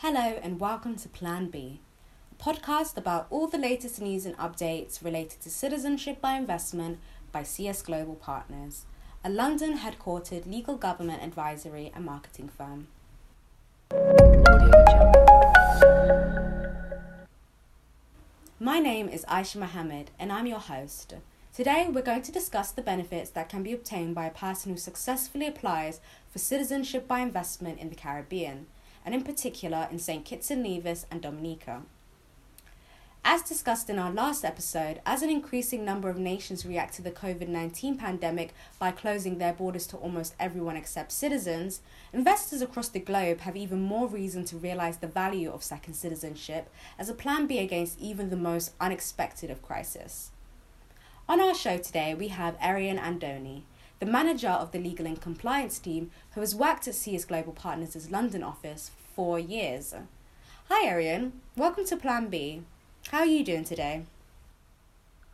Hello and welcome to Plan B, a podcast about all the latest news and updates related to citizenship by investment by CS Global Partners, a London headquartered legal government advisory and marketing firm. My name is Aisha Mohammed and I'm your host. Today, we're going to discuss the benefits that can be obtained by a person who successfully applies for citizenship by investment in the Caribbean and in particular in St. Kitts and Nevis and Dominica. As discussed in our last episode, as an increasing number of nations react to the COVID 19 pandemic by closing their borders to almost everyone except citizens, investors across the globe have even more reason to realize the value of second citizenship as a plan B against even the most unexpected of crises. On our show today, we have Arian Andoni, the manager of the legal and compliance team who has worked at CS Global Partners' London office for four years. Hi, Arian. Welcome to Plan B. How are you doing today?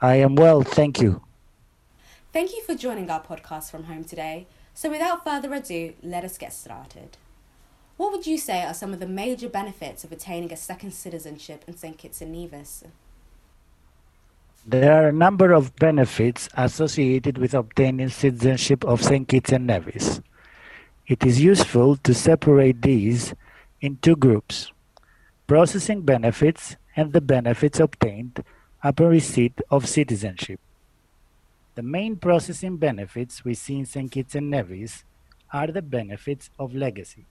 I am well, thank you. Thank you for joining our podcast from home today. So, without further ado, let us get started. What would you say are some of the major benefits of attaining a second citizenship in St. Kitts and Nevis? There are a number of benefits associated with obtaining citizenship of St. Kitts and Nevis. It is useful to separate these in two groups processing benefits and the benefits obtained upon receipt of citizenship. The main processing benefits we see in St. Kitts and Nevis are the benefits of legacy.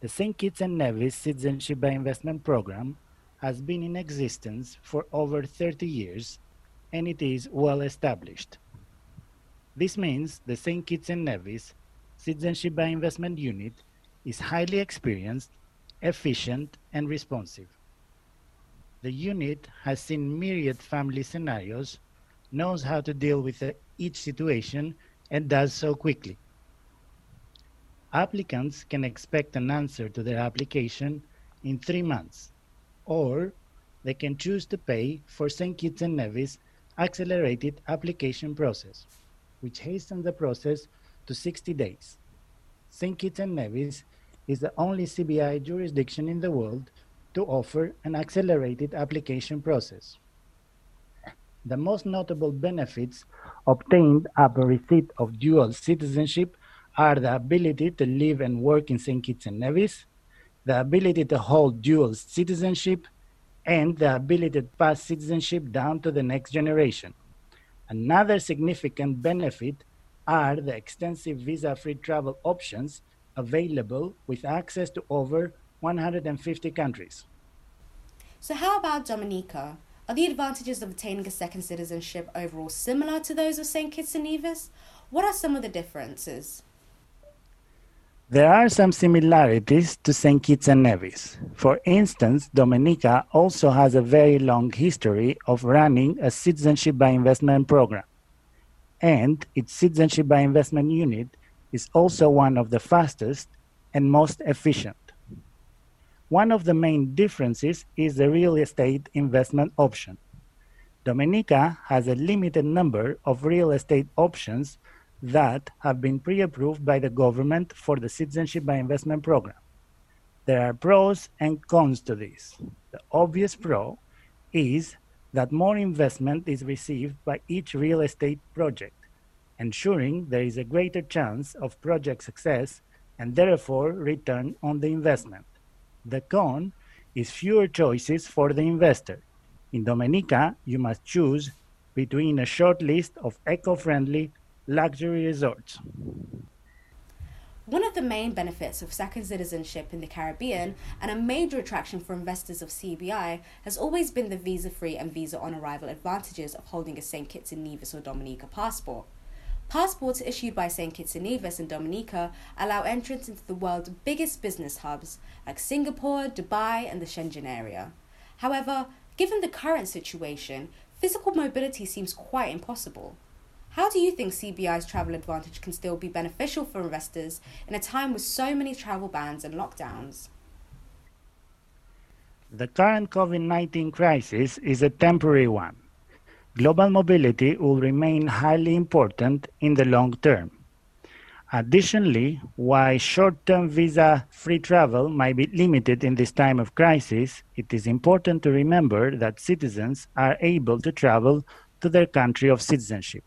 The St. Kitts and Nevis Citizenship by Investment Program has been in existence for over 30 years and it is well established. This means the St. Kitts and Nevis Citizenship by Investment Unit is highly experienced, efficient, and responsive. The unit has seen myriad family scenarios, knows how to deal with uh, each situation, and does so quickly. Applicants can expect an answer to their application in three months or they can choose to pay for St. Kitts and Nevis accelerated application process, which hastens the process to 60 days. St. Kitts and Nevis is the only CBI jurisdiction in the world to offer an accelerated application process. The most notable benefits obtained upon receipt of dual citizenship are the ability to live and work in St. Kitts and Nevis, the ability to hold dual citizenship, and the ability to pass citizenship down to the next generation. Another significant benefit are the extensive visa-free travel options available with access to over 150 countries. So how about Dominica? Are the advantages of obtaining a second citizenship overall similar to those of St. Kitts and Nevis? What are some of the differences? There are some similarities to St. Kitts and Nevis. For instance, Dominica also has a very long history of running a citizenship by investment program. And its citizenship by investment unit is also one of the fastest and most efficient. One of the main differences is the real estate investment option. Dominica has a limited number of real estate options that have been pre-approved by the government for the Citizenship by Investment Program. There are pros and cons to this. The obvious pro is that more investment is received by each real estate project, ensuring there is a greater chance of project success and therefore return on the investment. The con is fewer choices for the investor. In Dominica, you must choose between a short list of eco-friendly luxury resorts. One of the main benefits of second citizenship in the Caribbean and a major attraction for investors of CBI has always been the visa free and visa on arrival advantages of holding a St. Kitts and Nevis or Dominica passport. Passports issued by St. Kitts and Nevis and Dominica allow entrance into the world's biggest business hubs like Singapore, Dubai, and the Schengen area. However, given the current situation, physical mobility seems quite impossible. How do you think CBI's travel advantage can still be beneficial for investors in a time with so many travel bans and lockdowns? The current COVID 19 crisis is a temporary one. Global mobility will remain highly important in the long term. Additionally, while short-term visa-free travel might be limited in this time of crisis, it is important to remember that citizens are able to travel to their country of citizenship.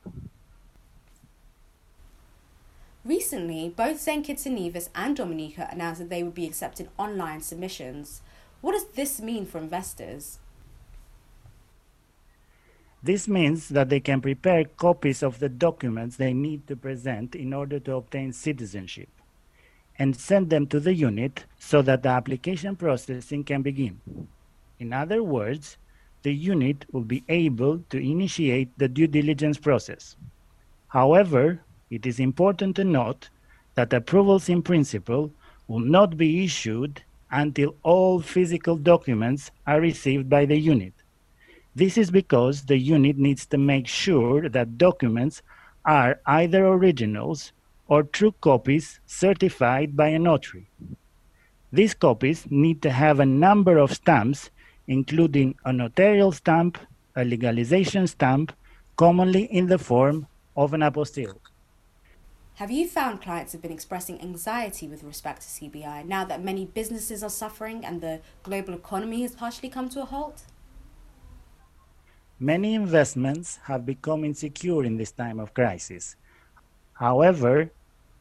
Recently, both St. Kitts and Nevis and Dominica announced that they would be accepting online submissions. What does this mean for investors? This means that they can prepare copies of the documents they need to present in order to obtain citizenship and send them to the unit so that the application processing can begin. In other words, the unit will be able to initiate the due diligence process. However, it is important to note that approvals in principle will not be issued until all physical documents are received by the unit. This is because the unit needs to make sure that documents are either originals or true copies certified by a notary. These copies need to have a number of stamps, including a notarial stamp, a legalization stamp, commonly in the form of an apostille. Have you found clients have been expressing anxiety with respect to CBI now that many businesses are suffering and the global economy has partially come to a halt? Many investments have become insecure in this time of crisis. However,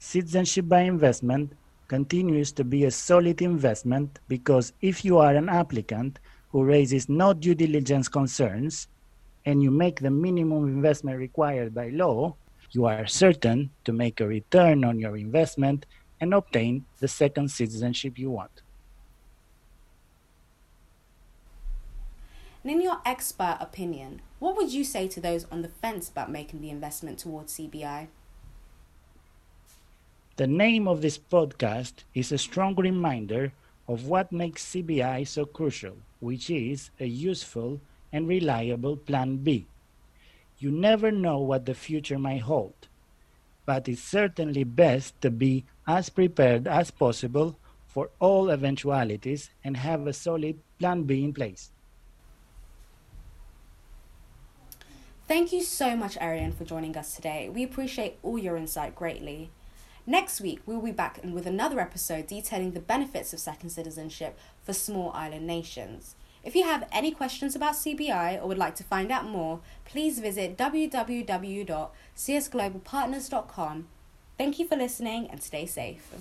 citizenship by investment continues to be a solid investment because if you are an applicant who raises no due diligence concerns and you make the minimum investment required by law, you are certain to make a return on your investment and obtain the second citizenship you want. in your expert opinion, what would you say to those on the fence about making the investment towards CBI? The name of this podcast is a strong reminder of what makes CBI so crucial, which is a useful and reliable Plan B. You never know what the future might hold, but it's certainly best to be as prepared as possible for all eventualities and have a solid Plan B in place. Thank you so much, Arian, for joining us today. We appreciate all your insight greatly. Next week, we'll be back with another episode detailing the benefits of second citizenship for small island nations. If you have any questions about CBI or would like to find out more, please visit www.csglobalpartners.com. Thank you for listening and stay safe.